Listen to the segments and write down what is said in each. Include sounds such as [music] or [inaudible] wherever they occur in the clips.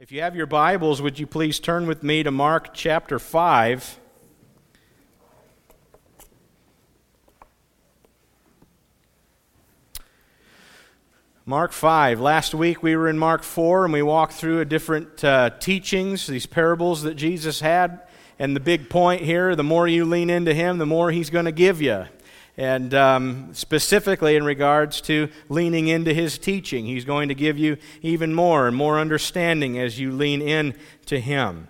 If you have your Bibles, would you please turn with me to Mark chapter 5? Mark 5. Last week we were in Mark 4 and we walked through a different uh, teachings, these parables that Jesus had. And the big point here the more you lean into Him, the more He's going to give you. And um, specifically in regards to leaning into His teaching, He's going to give you even more and more understanding as you lean in to Him.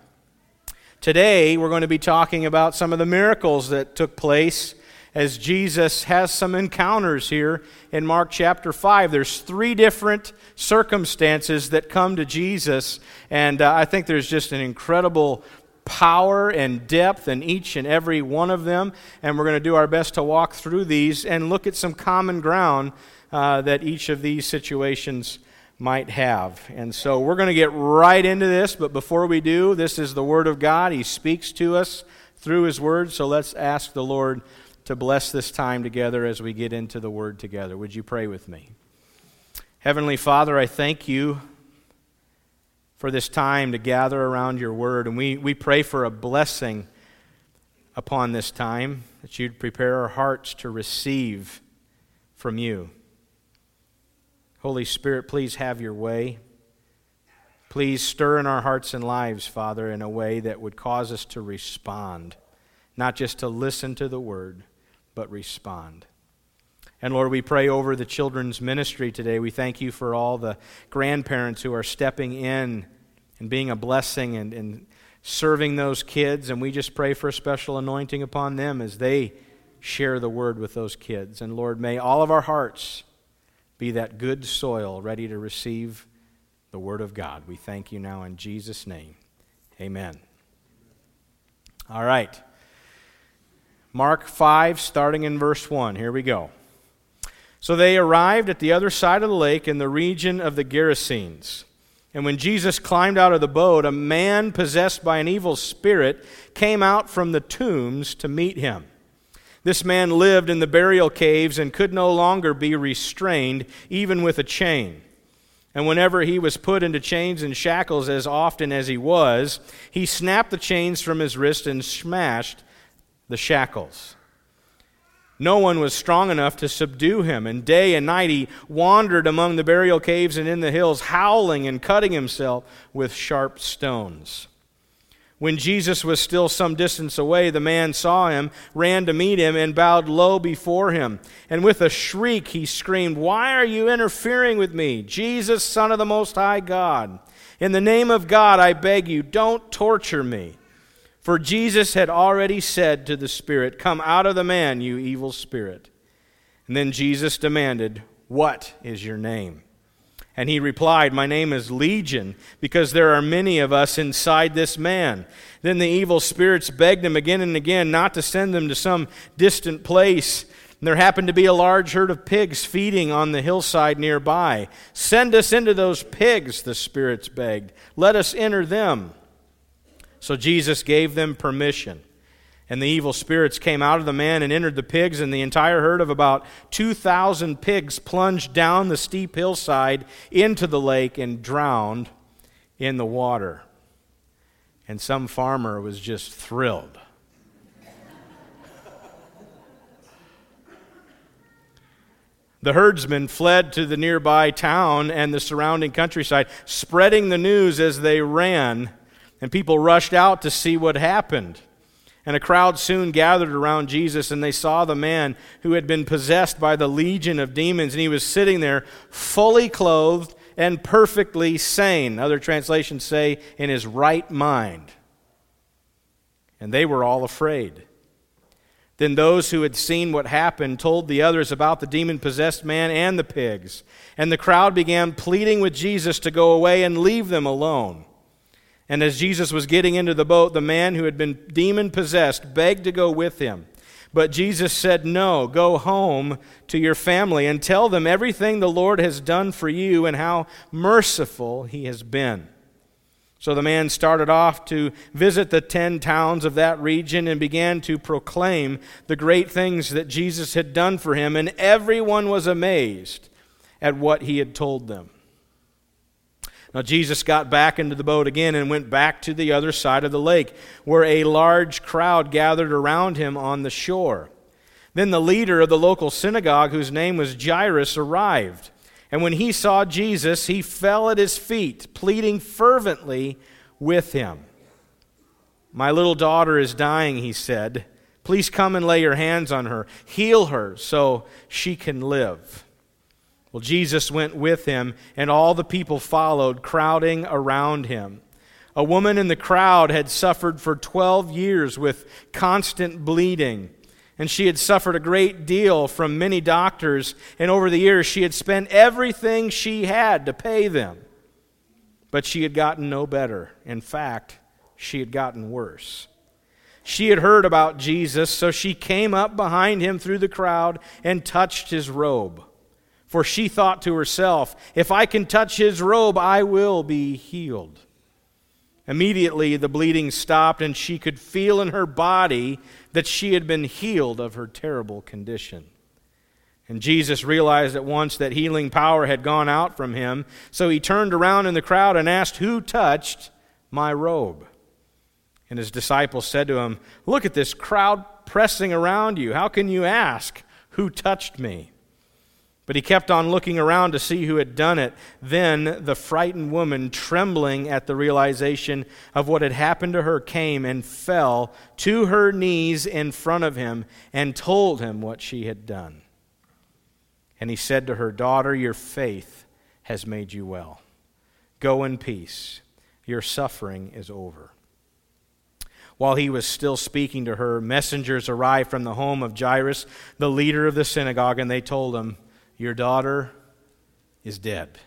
Today we're going to be talking about some of the miracles that took place as Jesus has some encounters here in Mark chapter 5. There's three different circumstances that come to Jesus, and uh, I think there's just an incredible power and depth in each and every one of them. And we're going to do our best to walk through these and look at some common ground uh, that each of these situations might have. And so we're going to get right into this, but before we do, this is the Word of God. He speaks to us through His Word, so let's ask the Lord to bless this time together as we get into the Word together. Would you pray with me? Heavenly Father, I thank you for this time to gather around your Word, and we, we pray for a blessing upon this time, that you'd prepare our hearts to receive from you. Holy Spirit, please have your way. Please stir in our hearts and lives, Father, in a way that would cause us to respond, not just to listen to the word but respond. And Lord, we pray over the children's ministry today. We thank you for all the grandparents who are stepping in and being a blessing and, and serving those kids. And we just pray for a special anointing upon them as they share the word with those kids. And Lord, may all of our hearts be that good soil ready to receive the word of God. We thank you now in Jesus' name. Amen. All right. Mark 5, starting in verse 1. Here we go. So they arrived at the other side of the lake in the region of the Gerasenes. And when Jesus climbed out of the boat, a man possessed by an evil spirit came out from the tombs to meet him. This man lived in the burial caves and could no longer be restrained, even with a chain. And whenever he was put into chains and shackles, as often as he was, he snapped the chains from his wrist and smashed the shackles. No one was strong enough to subdue him, and day and night he wandered among the burial caves and in the hills, howling and cutting himself with sharp stones. When Jesus was still some distance away, the man saw him, ran to meet him, and bowed low before him. And with a shriek he screamed, Why are you interfering with me, Jesus, Son of the Most High God? In the name of God, I beg you, don't torture me. For Jesus had already said to the spirit, Come out of the man, you evil spirit. And then Jesus demanded, What is your name? And he replied, My name is Legion, because there are many of us inside this man. Then the evil spirits begged him again and again not to send them to some distant place. And there happened to be a large herd of pigs feeding on the hillside nearby. Send us into those pigs, the spirits begged. Let us enter them. So Jesus gave them permission. And the evil spirits came out of the man and entered the pigs, and the entire herd of about 2,000 pigs plunged down the steep hillside into the lake and drowned in the water. And some farmer was just thrilled. The herdsmen fled to the nearby town and the surrounding countryside, spreading the news as they ran and people rushed out to see what happened. And a crowd soon gathered around Jesus, and they saw the man who had been possessed by the legion of demons, and he was sitting there fully clothed and perfectly sane. Other translations say, in his right mind. And they were all afraid. Then those who had seen what happened told the others about the demon possessed man and the pigs. And the crowd began pleading with Jesus to go away and leave them alone. And as Jesus was getting into the boat, the man who had been demon possessed begged to go with him. But Jesus said, No, go home to your family and tell them everything the Lord has done for you and how merciful he has been. So the man started off to visit the ten towns of that region and began to proclaim the great things that Jesus had done for him, and everyone was amazed at what he had told them. Now, Jesus got back into the boat again and went back to the other side of the lake, where a large crowd gathered around him on the shore. Then the leader of the local synagogue, whose name was Jairus, arrived. And when he saw Jesus, he fell at his feet, pleading fervently with him. My little daughter is dying, he said. Please come and lay your hands on her. Heal her so she can live. Well, Jesus went with him, and all the people followed, crowding around him. A woman in the crowd had suffered for 12 years with constant bleeding, and she had suffered a great deal from many doctors, and over the years she had spent everything she had to pay them. But she had gotten no better. In fact, she had gotten worse. She had heard about Jesus, so she came up behind him through the crowd and touched his robe. For she thought to herself, If I can touch his robe, I will be healed. Immediately the bleeding stopped, and she could feel in her body that she had been healed of her terrible condition. And Jesus realized at once that healing power had gone out from him, so he turned around in the crowd and asked, Who touched my robe? And his disciples said to him, Look at this crowd pressing around you. How can you ask, Who touched me? But he kept on looking around to see who had done it. Then the frightened woman, trembling at the realization of what had happened to her, came and fell to her knees in front of him and told him what she had done. And he said to her, Daughter, your faith has made you well. Go in peace. Your suffering is over. While he was still speaking to her, messengers arrived from the home of Jairus, the leader of the synagogue, and they told him, your daughter is dead.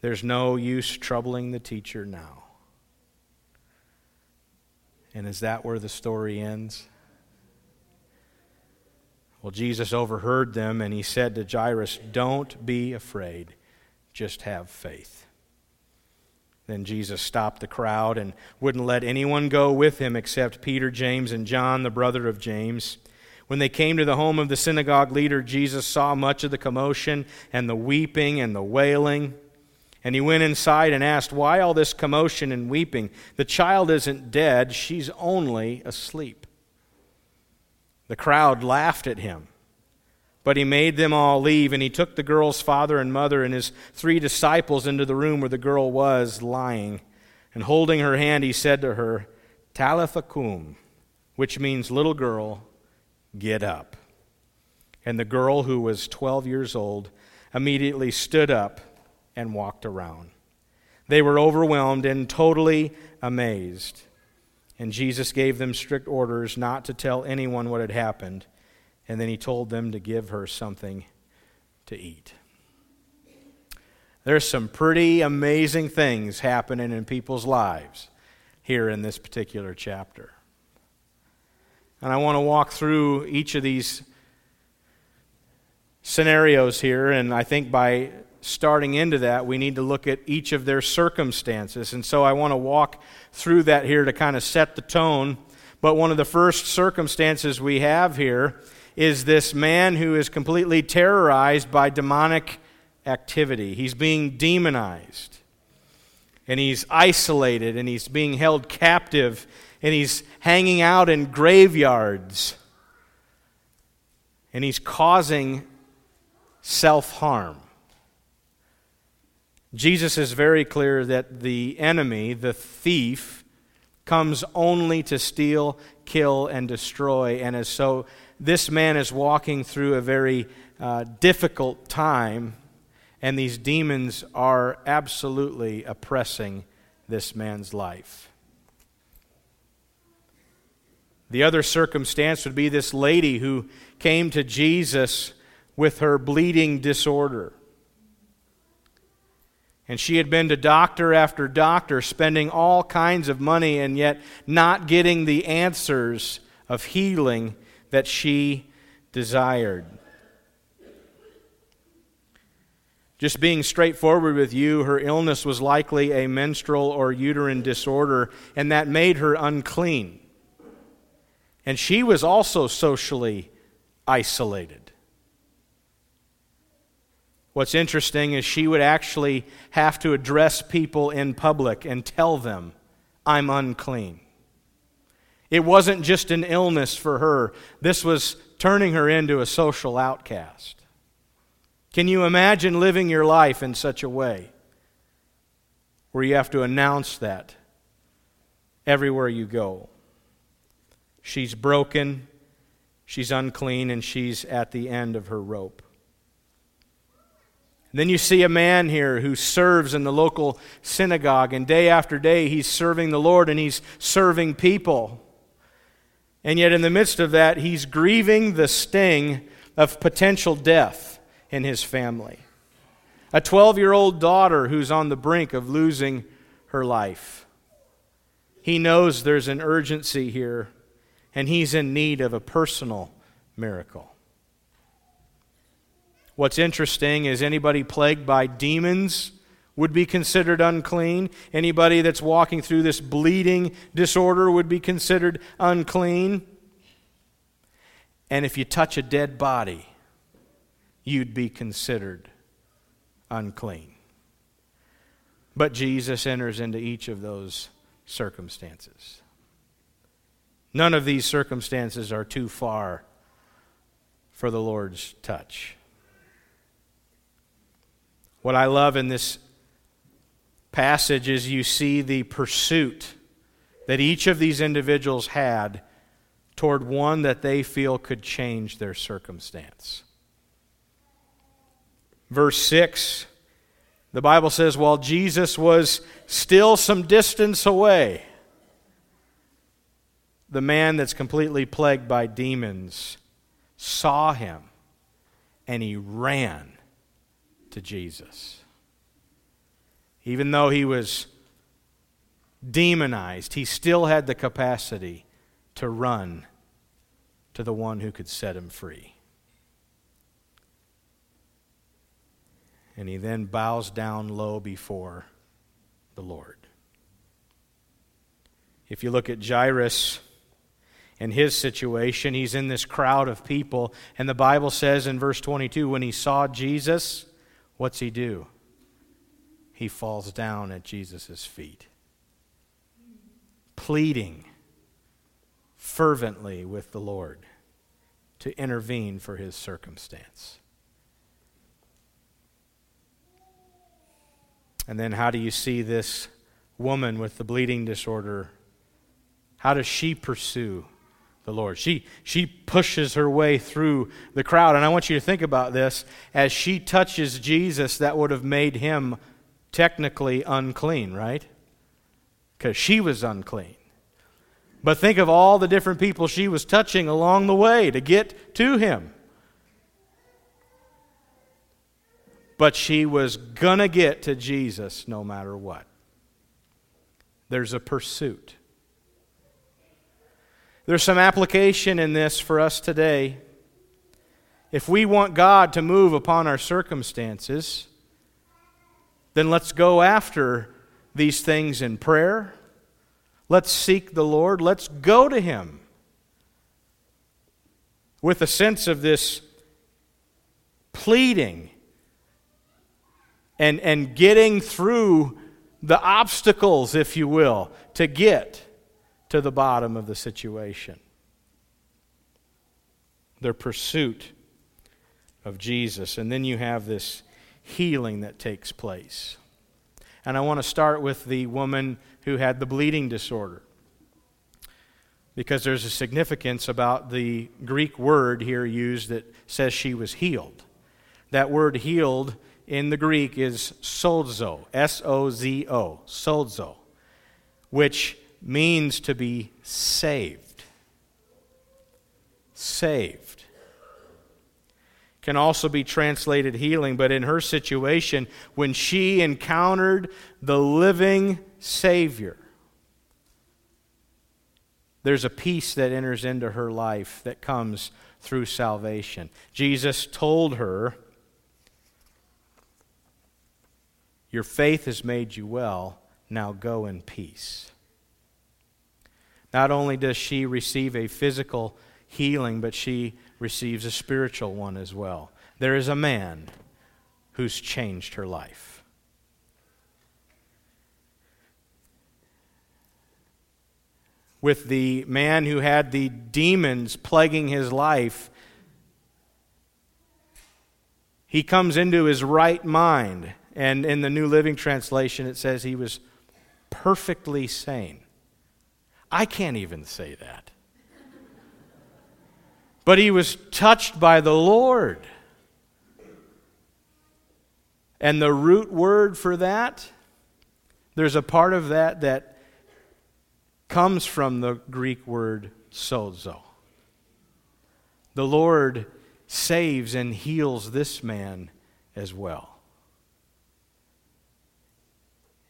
There's no use troubling the teacher now. And is that where the story ends? Well, Jesus overheard them and he said to Jairus, Don't be afraid, just have faith. Then Jesus stopped the crowd and wouldn't let anyone go with him except Peter, James, and John, the brother of James. When they came to the home of the synagogue leader, Jesus saw much of the commotion and the weeping and the wailing. And he went inside and asked, Why all this commotion and weeping? The child isn't dead, she's only asleep. The crowd laughed at him. But he made them all leave, and he took the girl's father and mother and his three disciples into the room where the girl was lying. And holding her hand, he said to her, Talitha cum, which means little girl, Get up. And the girl, who was 12 years old, immediately stood up and walked around. They were overwhelmed and totally amazed. And Jesus gave them strict orders not to tell anyone what had happened. And then he told them to give her something to eat. There's some pretty amazing things happening in people's lives here in this particular chapter. And I want to walk through each of these scenarios here. And I think by starting into that, we need to look at each of their circumstances. And so I want to walk through that here to kind of set the tone. But one of the first circumstances we have here is this man who is completely terrorized by demonic activity. He's being demonized, and he's isolated, and he's being held captive and he's hanging out in graveyards and he's causing self harm. Jesus is very clear that the enemy, the thief, comes only to steal, kill, and destroy. And as so, this man is walking through a very uh, difficult time, and these demons are absolutely oppressing this man's life. The other circumstance would be this lady who came to Jesus with her bleeding disorder. And she had been to doctor after doctor, spending all kinds of money, and yet not getting the answers of healing that she desired. Just being straightforward with you, her illness was likely a menstrual or uterine disorder, and that made her unclean. And she was also socially isolated. What's interesting is she would actually have to address people in public and tell them, I'm unclean. It wasn't just an illness for her, this was turning her into a social outcast. Can you imagine living your life in such a way where you have to announce that everywhere you go? She's broken, she's unclean, and she's at the end of her rope. Then you see a man here who serves in the local synagogue, and day after day he's serving the Lord and he's serving people. And yet, in the midst of that, he's grieving the sting of potential death in his family. A 12 year old daughter who's on the brink of losing her life. He knows there's an urgency here, and he's in need of a personal miracle. What's interesting is anybody plagued by demons would be considered unclean. Anybody that's walking through this bleeding disorder would be considered unclean. And if you touch a dead body, you'd be considered unclean. But Jesus enters into each of those circumstances. None of these circumstances are too far for the Lord's touch. What I love in this passage is you see the pursuit that each of these individuals had toward one that they feel could change their circumstance. Verse 6, the Bible says, while Jesus was still some distance away, the man that's completely plagued by demons saw him and he ran to Jesus. Even though he was demonized, he still had the capacity to run to the one who could set him free. And he then bows down low before the Lord. If you look at Jairus and his situation, he's in this crowd of people, and the Bible says in verse 22 when he saw Jesus, What's he do? He falls down at Jesus' feet, pleading fervently with the Lord to intervene for his circumstance. And then, how do you see this woman with the bleeding disorder? How does she pursue the Lord. She, she pushes her way through the crowd. And I want you to think about this. As she touches Jesus, that would have made him technically unclean, right? Because she was unclean. But think of all the different people she was touching along the way to get to him. But she was going to get to Jesus no matter what. There's a pursuit. There's some application in this for us today. If we want God to move upon our circumstances, then let's go after these things in prayer. Let's seek the Lord. Let's go to Him with a sense of this pleading and, and getting through the obstacles, if you will, to get to the bottom of the situation. Their pursuit of Jesus. And then you have this healing that takes place. And I want to start with the woman who had the bleeding disorder. Because there's a significance about the Greek word here used that says she was healed. That word healed in the Greek is sozo, S O Z O, sozo, which means to be saved. Saved. Can also be translated healing, but in her situation, when she encountered the living Savior, there's a peace that enters into her life that comes through salvation. Jesus told her, Your faith has made you well. Now go in peace. Not only does she receive a physical healing, but she receives a spiritual one as well. There is a man who's changed her life. With the man who had the demons plaguing his life, he comes into his right mind. And in the New Living Translation, it says he was perfectly sane. I can't even say that. But he was touched by the Lord. And the root word for that, there's a part of that that comes from the Greek word sozo. The Lord saves and heals this man as well.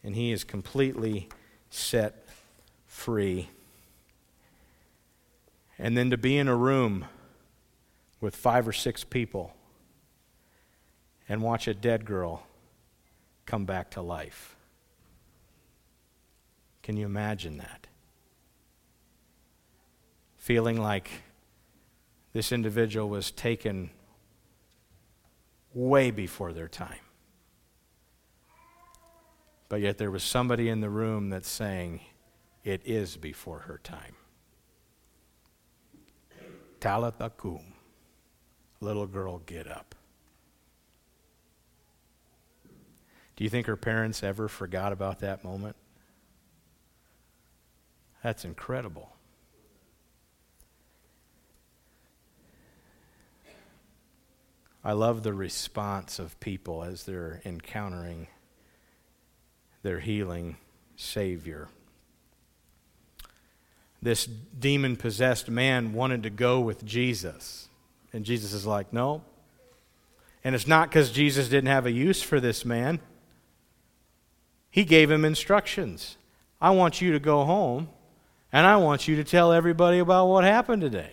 And he is completely set free. And then to be in a room with five or six people and watch a dead girl come back to life. Can you imagine that? Feeling like this individual was taken way before their time. But yet there was somebody in the room that's saying, it is before her time. Talitha kum. Little girl, get up. Do you think her parents ever forgot about that moment? That's incredible. I love the response of people as they're encountering their healing Savior. This demon possessed man wanted to go with Jesus. And Jesus is like, no. And it's not because Jesus didn't have a use for this man. He gave him instructions. I want you to go home, and I want you to tell everybody about what happened today.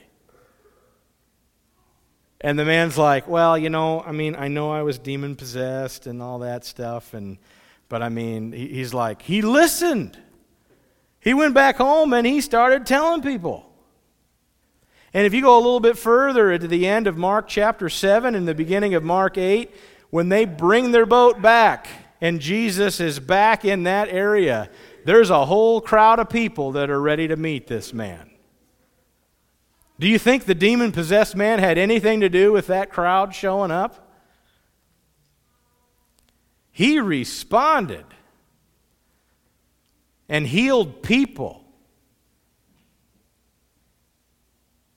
And the man's like, Well, you know, I mean, I know I was demon possessed and all that stuff, and but I mean, he's like, he listened. He went back home and he started telling people. And if you go a little bit further to the end of Mark chapter 7 and the beginning of Mark 8, when they bring their boat back and Jesus is back in that area, there's a whole crowd of people that are ready to meet this man. Do you think the demon possessed man had anything to do with that crowd showing up? He responded and healed people.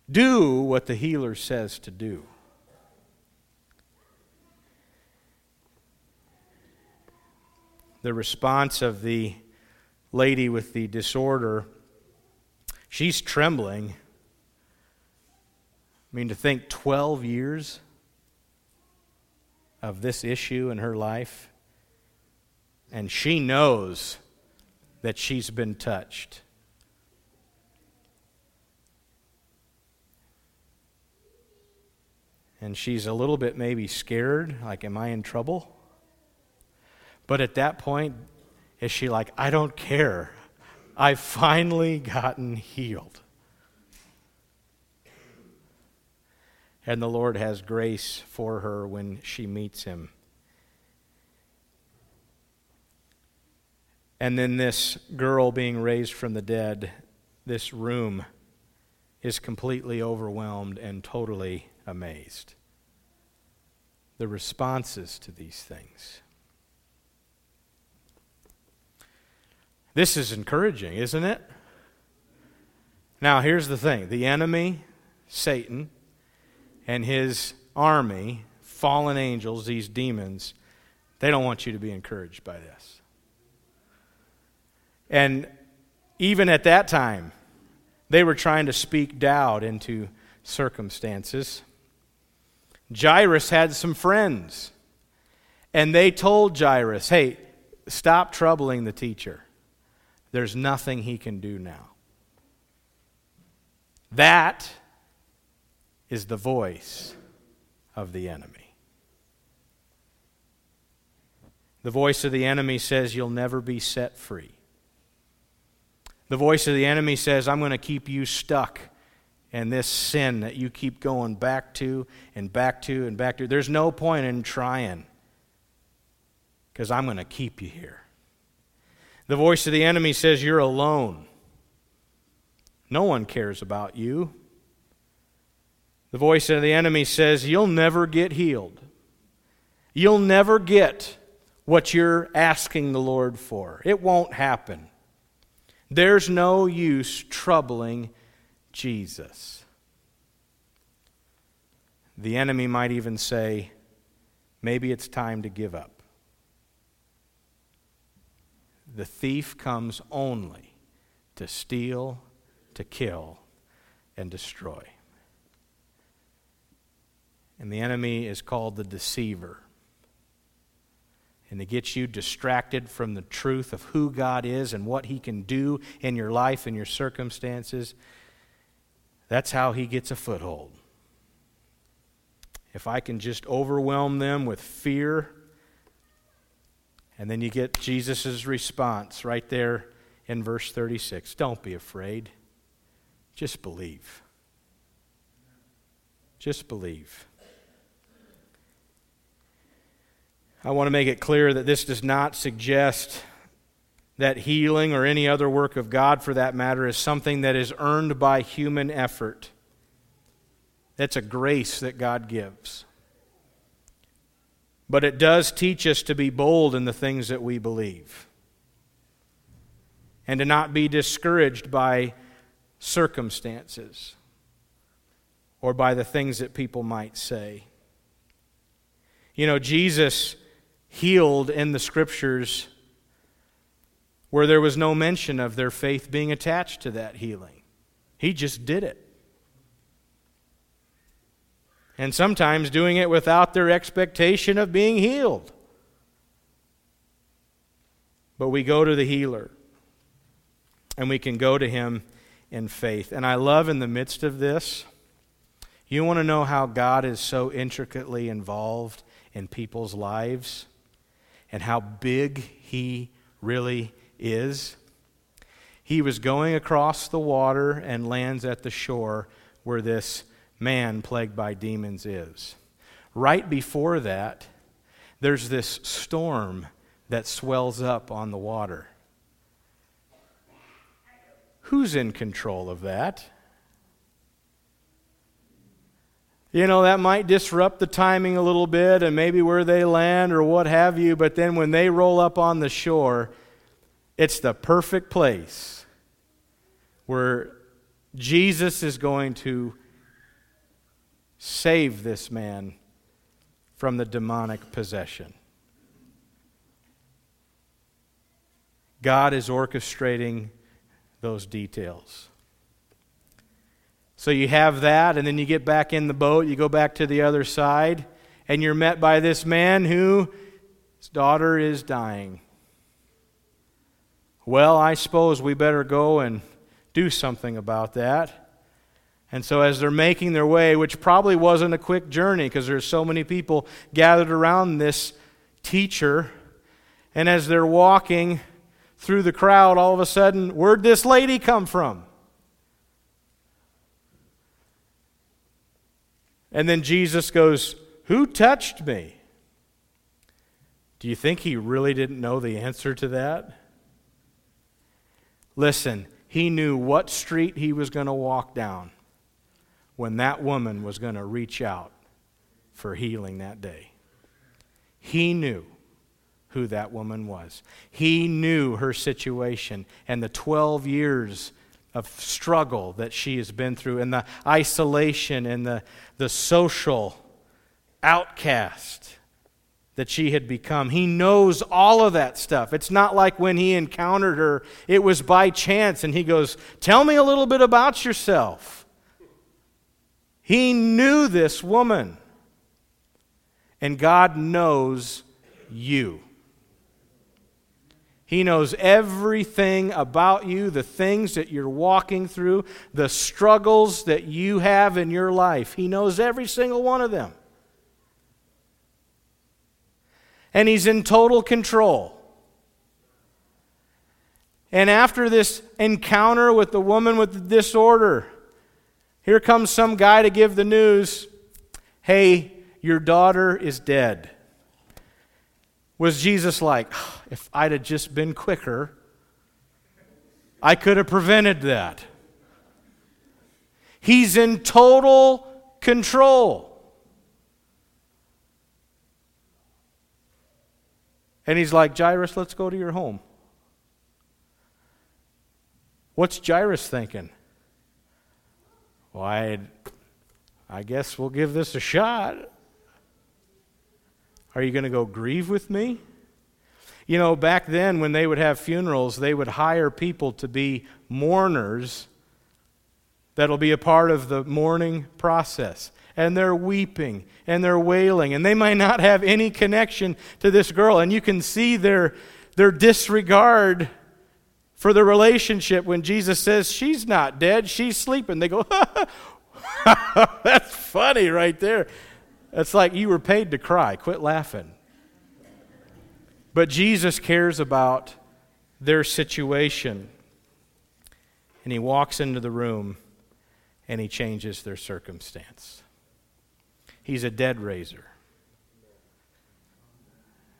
Do what the healer says to do. The response of the lady with the disorder, she's trembling. I mean, to think 12 years of this issue in her life and she knows that she's been touched. And she's a little bit maybe scared, like, am I in trouble? But at that point, is she like, I don't care. I've finally gotten healed. And the Lord has grace for her when she meets him. And then this girl being raised from the dead, this room is completely overwhelmed and totally amazed. The responses to these things. This is encouraging, isn't it? Now, here's the thing the enemy, Satan, and his army, fallen angels, these demons, they don't want you to be encouraged by this. And even at that time, they were trying to speak doubt into circumstances. Jairus had some friends, and they told Jairus, hey, stop troubling the teacher. There's nothing he can do now. That is the voice of the enemy. The voice of the enemy says, You'll never be set free. The voice of the enemy says, I'm going to keep you stuck in this sin that you keep going back to and back to and back to. There's no point in trying because I'm going to keep you here. The voice of the enemy says, You're alone. No one cares about you. The voice of the enemy says, You'll never get healed. You'll never get what you're asking the Lord for. It won't happen. There's no use troubling Jesus. The enemy might even say, maybe it's time to give up. The thief comes only to steal, to kill, and destroy. And the enemy is called the deceiver and to get you distracted from the truth of who God is and what He can do in your life and your circumstances, that's how He gets a foothold. If I can just overwhelm them with fear, and then you get Jesus' response right there in verse 36 Don't be afraid, just believe. Just believe. I want to make it clear that this does not suggest that healing or any other work of God, for that matter, is something that is earned by human effort. That's a grace that God gives. But it does teach us to be bold in the things that we believe and to not be discouraged by circumstances or by the things that people might say. You know, Jesus healed in the scriptures where there was no mention of their faith being attached to that healing. He just did it. And sometimes doing it without their expectation of being healed. But we go to the healer, and we can go to him in faith. And I love in the midst of this, you want to know how God is so intricately involved in people's lives? And how big he really is. He was going across the water and lands at the shore where this man plagued by demons is. Right before that, there's this storm that swells up on the water. Who's in control of that? You know, that might disrupt the timing a little bit and maybe where they land or what have you, but then when they roll up on the shore, it's the perfect place where Jesus is going to save this man from the demonic possession. God is orchestrating those details. So you have that, and then you get back in the boat, you go back to the other side, and you're met by this man who his daughter is dying. Well, I suppose we better go and do something about that. And so, as they're making their way, which probably wasn't a quick journey because there's so many people gathered around this teacher, and as they're walking through the crowd, all of a sudden, where'd this lady come from? And then Jesus goes, Who touched me? Do you think he really didn't know the answer to that? Listen, he knew what street he was going to walk down when that woman was going to reach out for healing that day. He knew who that woman was. He knew her situation and the 12 years of struggle that she has been through and the isolation and the, the social outcast that she had become. He knows all of that stuff. It's not like when he encountered her, it was by chance, and he goes, Tell me a little bit about yourself. He knew this woman, and God knows you. He knows everything about you, the things that you're walking through, the struggles that you have in your life. He knows every single one of them. And He's in total control. And after this encounter with the woman with the disorder, here comes some guy to give the news hey, your daughter is dead. Was Jesus like, if I'd have just been quicker, I could have prevented that? He's in total control. And he's like, Jairus, let's go to your home. What's Jairus thinking? Well, I, I guess we'll give this a shot. Are you going to go grieve with me? You know, back then when they would have funerals, they would hire people to be mourners that'll be a part of the mourning process. And they're weeping and they're wailing, and they might not have any connection to this girl. And you can see their, their disregard for the relationship when Jesus says, She's not dead, she's sleeping. They go, [laughs] That's funny right there. It's like you were paid to cry. Quit laughing. But Jesus cares about their situation. And he walks into the room and he changes their circumstance. He's a dead raiser.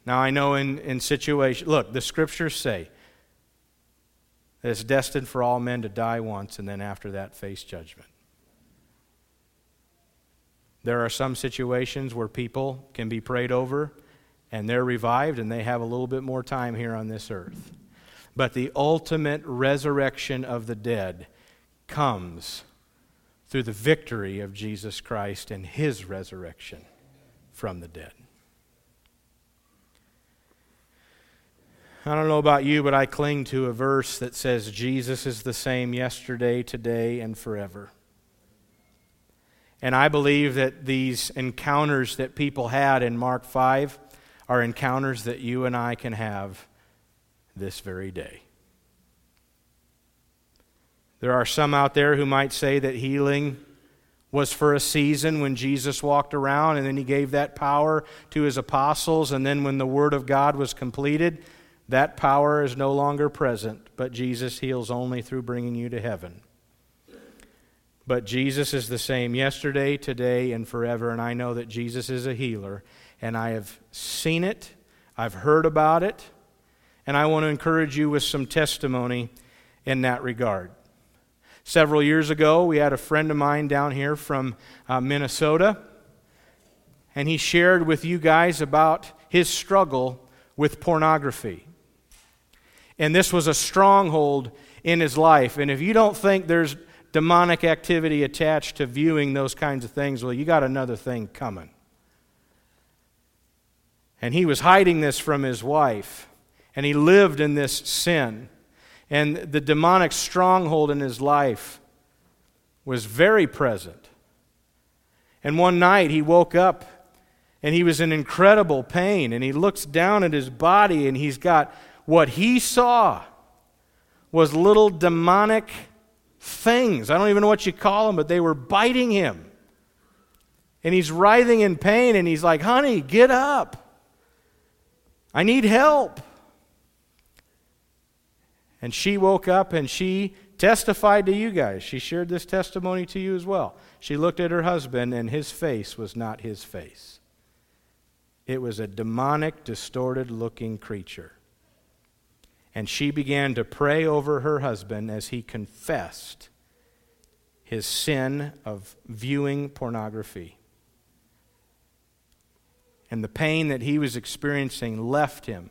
Now, I know in, in situations, look, the scriptures say that it's destined for all men to die once and then after that face judgment. There are some situations where people can be prayed over and they're revived and they have a little bit more time here on this earth. But the ultimate resurrection of the dead comes through the victory of Jesus Christ and his resurrection from the dead. I don't know about you, but I cling to a verse that says Jesus is the same yesterday, today, and forever. And I believe that these encounters that people had in Mark 5 are encounters that you and I can have this very day. There are some out there who might say that healing was for a season when Jesus walked around and then he gave that power to his apostles, and then when the Word of God was completed, that power is no longer present, but Jesus heals only through bringing you to heaven. But Jesus is the same yesterday, today, and forever. And I know that Jesus is a healer. And I have seen it, I've heard about it. And I want to encourage you with some testimony in that regard. Several years ago, we had a friend of mine down here from uh, Minnesota. And he shared with you guys about his struggle with pornography. And this was a stronghold in his life. And if you don't think there's demonic activity attached to viewing those kinds of things, well, you got another thing coming. And he was hiding this from his wife, and he lived in this sin. And the demonic stronghold in his life was very present. And one night he woke up and he was in incredible pain, and he looks down at his body, and he's got what he saw was little demonic things. I don't even know what you call them, but they were biting him. And he's writhing in pain, and he's like, Honey, get up. I need help. And she woke up and she testified to you guys. She shared this testimony to you as well. She looked at her husband, and his face was not his face, it was a demonic, distorted looking creature. And she began to pray over her husband as he confessed his sin of viewing pornography. And the pain that he was experiencing left him,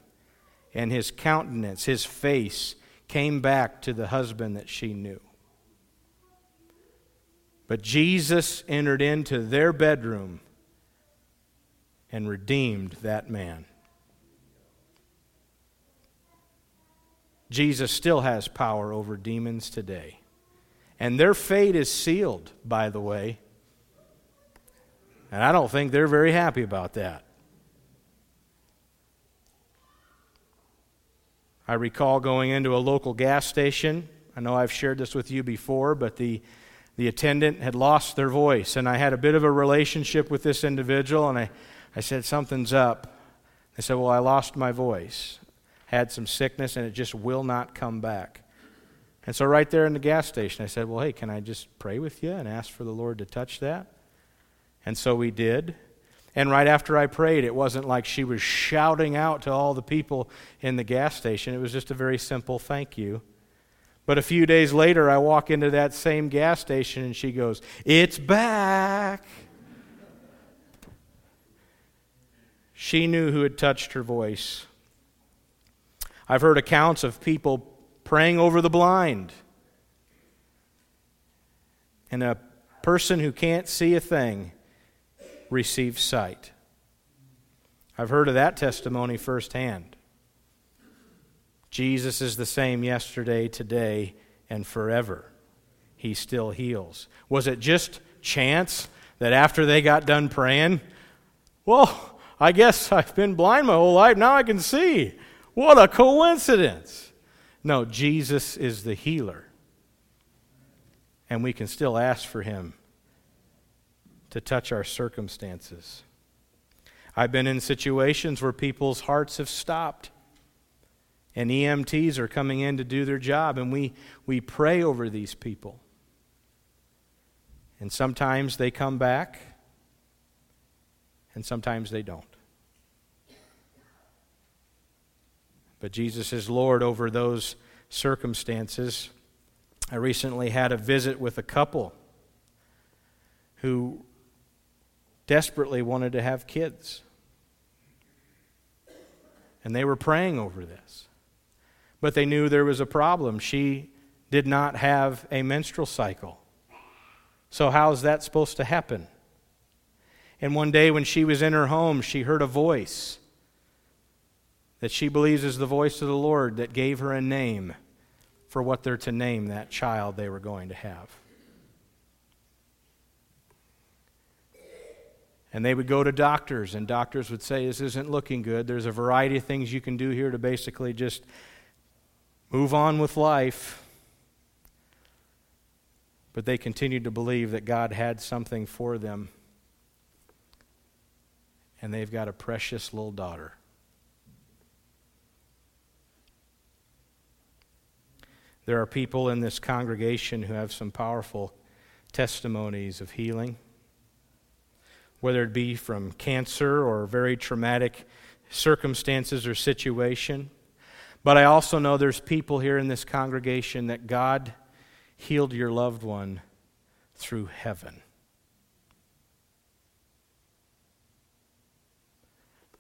and his countenance, his face, came back to the husband that she knew. But Jesus entered into their bedroom and redeemed that man. Jesus still has power over demons today. And their fate is sealed, by the way. And I don't think they're very happy about that. I recall going into a local gas station. I know I've shared this with you before, but the, the attendant had lost their voice. And I had a bit of a relationship with this individual, and I, I said, Something's up. They said, Well, I lost my voice had some sickness and it just will not come back. And so, right there in the gas station, I said, Well, hey, can I just pray with you and ask for the Lord to touch that? And so we did. And right after I prayed, it wasn't like she was shouting out to all the people in the gas station. It was just a very simple thank you. But a few days later, I walk into that same gas station and she goes, It's back. She knew who had touched her voice. I've heard accounts of people praying over the blind. And a person who can't see a thing receives sight. I've heard of that testimony firsthand. Jesus is the same yesterday, today, and forever. He still heals. Was it just chance that after they got done praying, well, I guess I've been blind my whole life, now I can see? What a coincidence. No, Jesus is the healer. And we can still ask for him to touch our circumstances. I've been in situations where people's hearts have stopped. And EMTs are coming in to do their job, and we, we pray over these people. And sometimes they come back, and sometimes they don't. But Jesus is Lord over those circumstances. I recently had a visit with a couple who desperately wanted to have kids. And they were praying over this. But they knew there was a problem. She did not have a menstrual cycle. So, how is that supposed to happen? And one day when she was in her home, she heard a voice that she believes is the voice of the Lord that gave her a name for what they're to name that child they were going to have. And they would go to doctors, and doctors would say, This isn't looking good. There's a variety of things you can do here to basically just move on with life. But they continued to believe that God had something for them. And they've got a precious little daughter. There are people in this congregation who have some powerful testimonies of healing, whether it be from cancer or very traumatic circumstances or situation. But I also know there's people here in this congregation that God healed your loved one through heaven.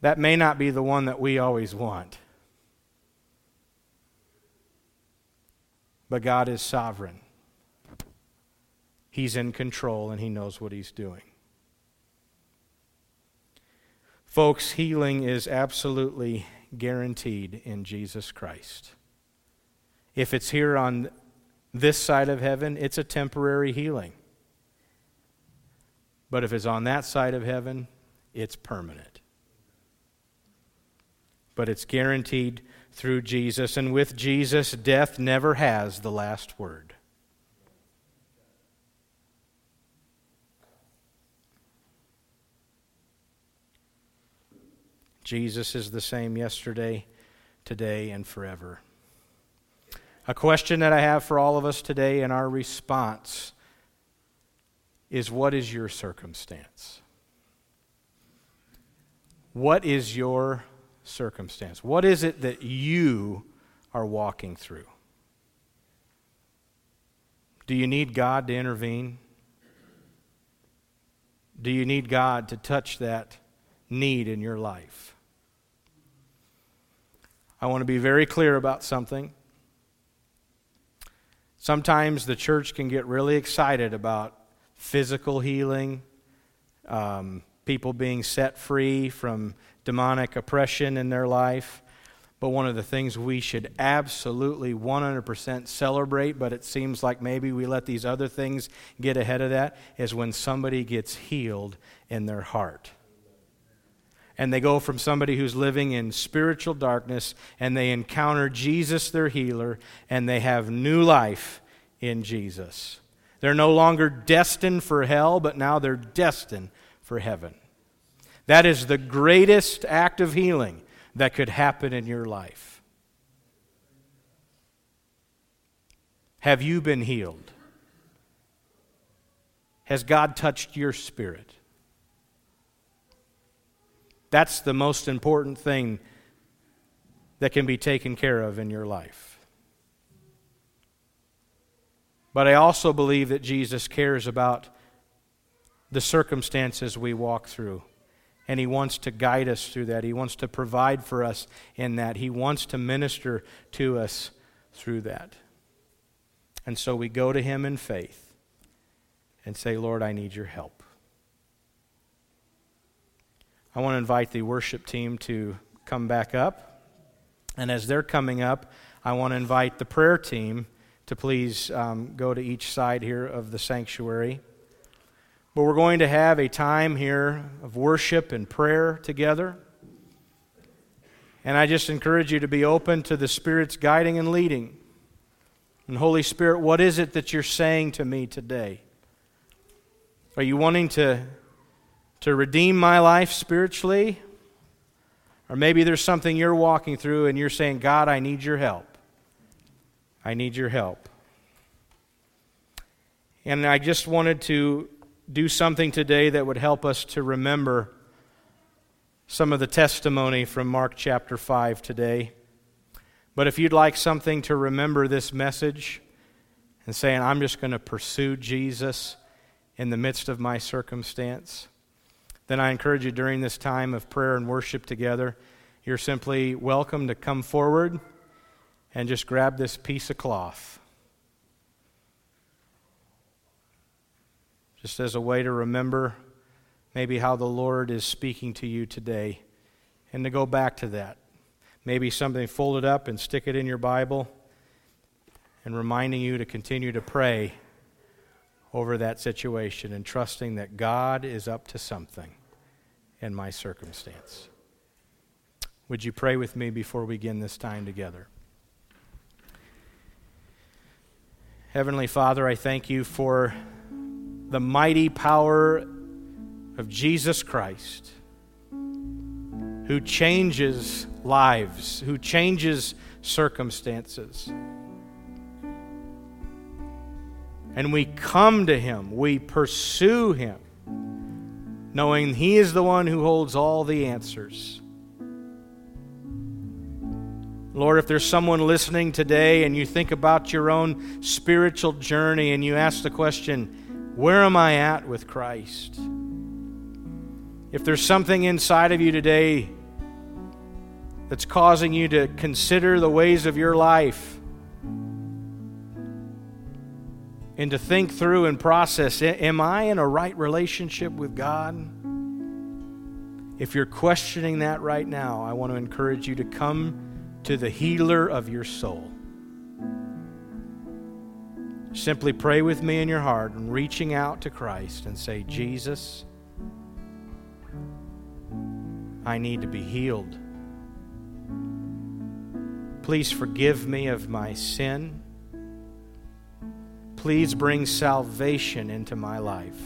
That may not be the one that we always want. But God is sovereign. He's in control and He knows what He's doing. Folks, healing is absolutely guaranteed in Jesus Christ. If it's here on this side of heaven, it's a temporary healing. But if it's on that side of heaven, it's permanent. But it's guaranteed through Jesus, and with Jesus, death never has the last word. Jesus is the same yesterday, today, and forever. A question that I have for all of us today and our response is what is your circumstance? What is your circumstance? What is it that you are walking through? Do you need God to intervene? Do you need God to touch that need in your life? I want to be very clear about something. Sometimes the church can get really excited about physical healing, um, people being set free from demonic oppression in their life. But one of the things we should absolutely 100% celebrate, but it seems like maybe we let these other things get ahead of that, is when somebody gets healed in their heart. And they go from somebody who's living in spiritual darkness and they encounter Jesus, their healer, and they have new life in Jesus. They're no longer destined for hell, but now they're destined for heaven. That is the greatest act of healing that could happen in your life. Have you been healed? Has God touched your spirit? That's the most important thing that can be taken care of in your life. But I also believe that Jesus cares about the circumstances we walk through. And He wants to guide us through that. He wants to provide for us in that. He wants to minister to us through that. And so we go to Him in faith and say, Lord, I need your help. I want to invite the worship team to come back up. And as they're coming up, I want to invite the prayer team to please um, go to each side here of the sanctuary. But we're going to have a time here of worship and prayer together. And I just encourage you to be open to the Spirit's guiding and leading. And Holy Spirit, what is it that you're saying to me today? Are you wanting to to redeem my life spiritually? Or maybe there's something you're walking through and you're saying, God, I need your help. I need your help. And I just wanted to do something today that would help us to remember some of the testimony from Mark chapter 5 today. But if you'd like something to remember this message and saying, I'm just going to pursue Jesus in the midst of my circumstance, then I encourage you during this time of prayer and worship together, you're simply welcome to come forward and just grab this piece of cloth. Just as a way to remember maybe how the Lord is speaking to you today and to go back to that. Maybe something folded up and stick it in your Bible and reminding you to continue to pray over that situation and trusting that God is up to something in my circumstance. Would you pray with me before we begin this time together? Heavenly Father, I thank you for the mighty power of Jesus Christ, who changes lives, who changes circumstances. And we come to him, we pursue him knowing He is the one who holds all the answers. Lord, if there's someone listening today and you think about your own spiritual journey and you ask the question, Where am I at with Christ? If there's something inside of you today that's causing you to consider the ways of your life, and to think through and process am I in a right relationship with God? If you're questioning that right now, I want to encourage you to come to the healer of your soul. Simply pray with me in your heart and reaching out to Christ and say, Jesus, I need to be healed. Please forgive me of my sin. Please bring salvation into my life.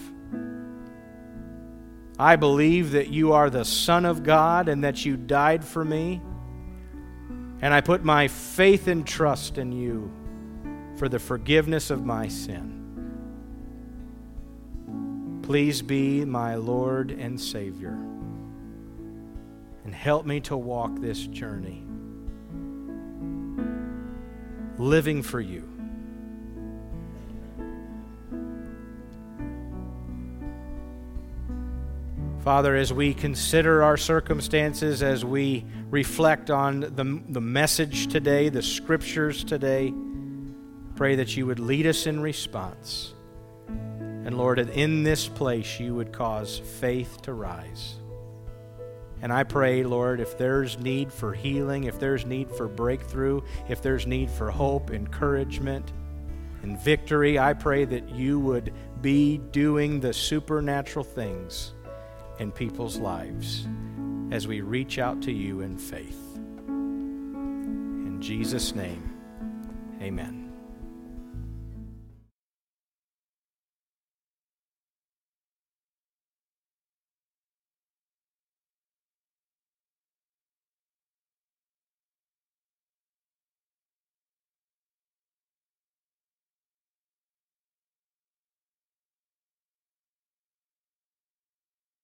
I believe that you are the Son of God and that you died for me. And I put my faith and trust in you for the forgiveness of my sin. Please be my Lord and Savior. And help me to walk this journey, living for you. Father, as we consider our circumstances, as we reflect on the, the message today, the scriptures today, pray that you would lead us in response. And Lord, in this place you would cause faith to rise. And I pray, Lord, if there's need for healing, if there's need for breakthrough, if there's need for hope, encouragement, and victory, I pray that you would be doing the supernatural things in people's lives as we reach out to you in faith. In Jesus' name, amen.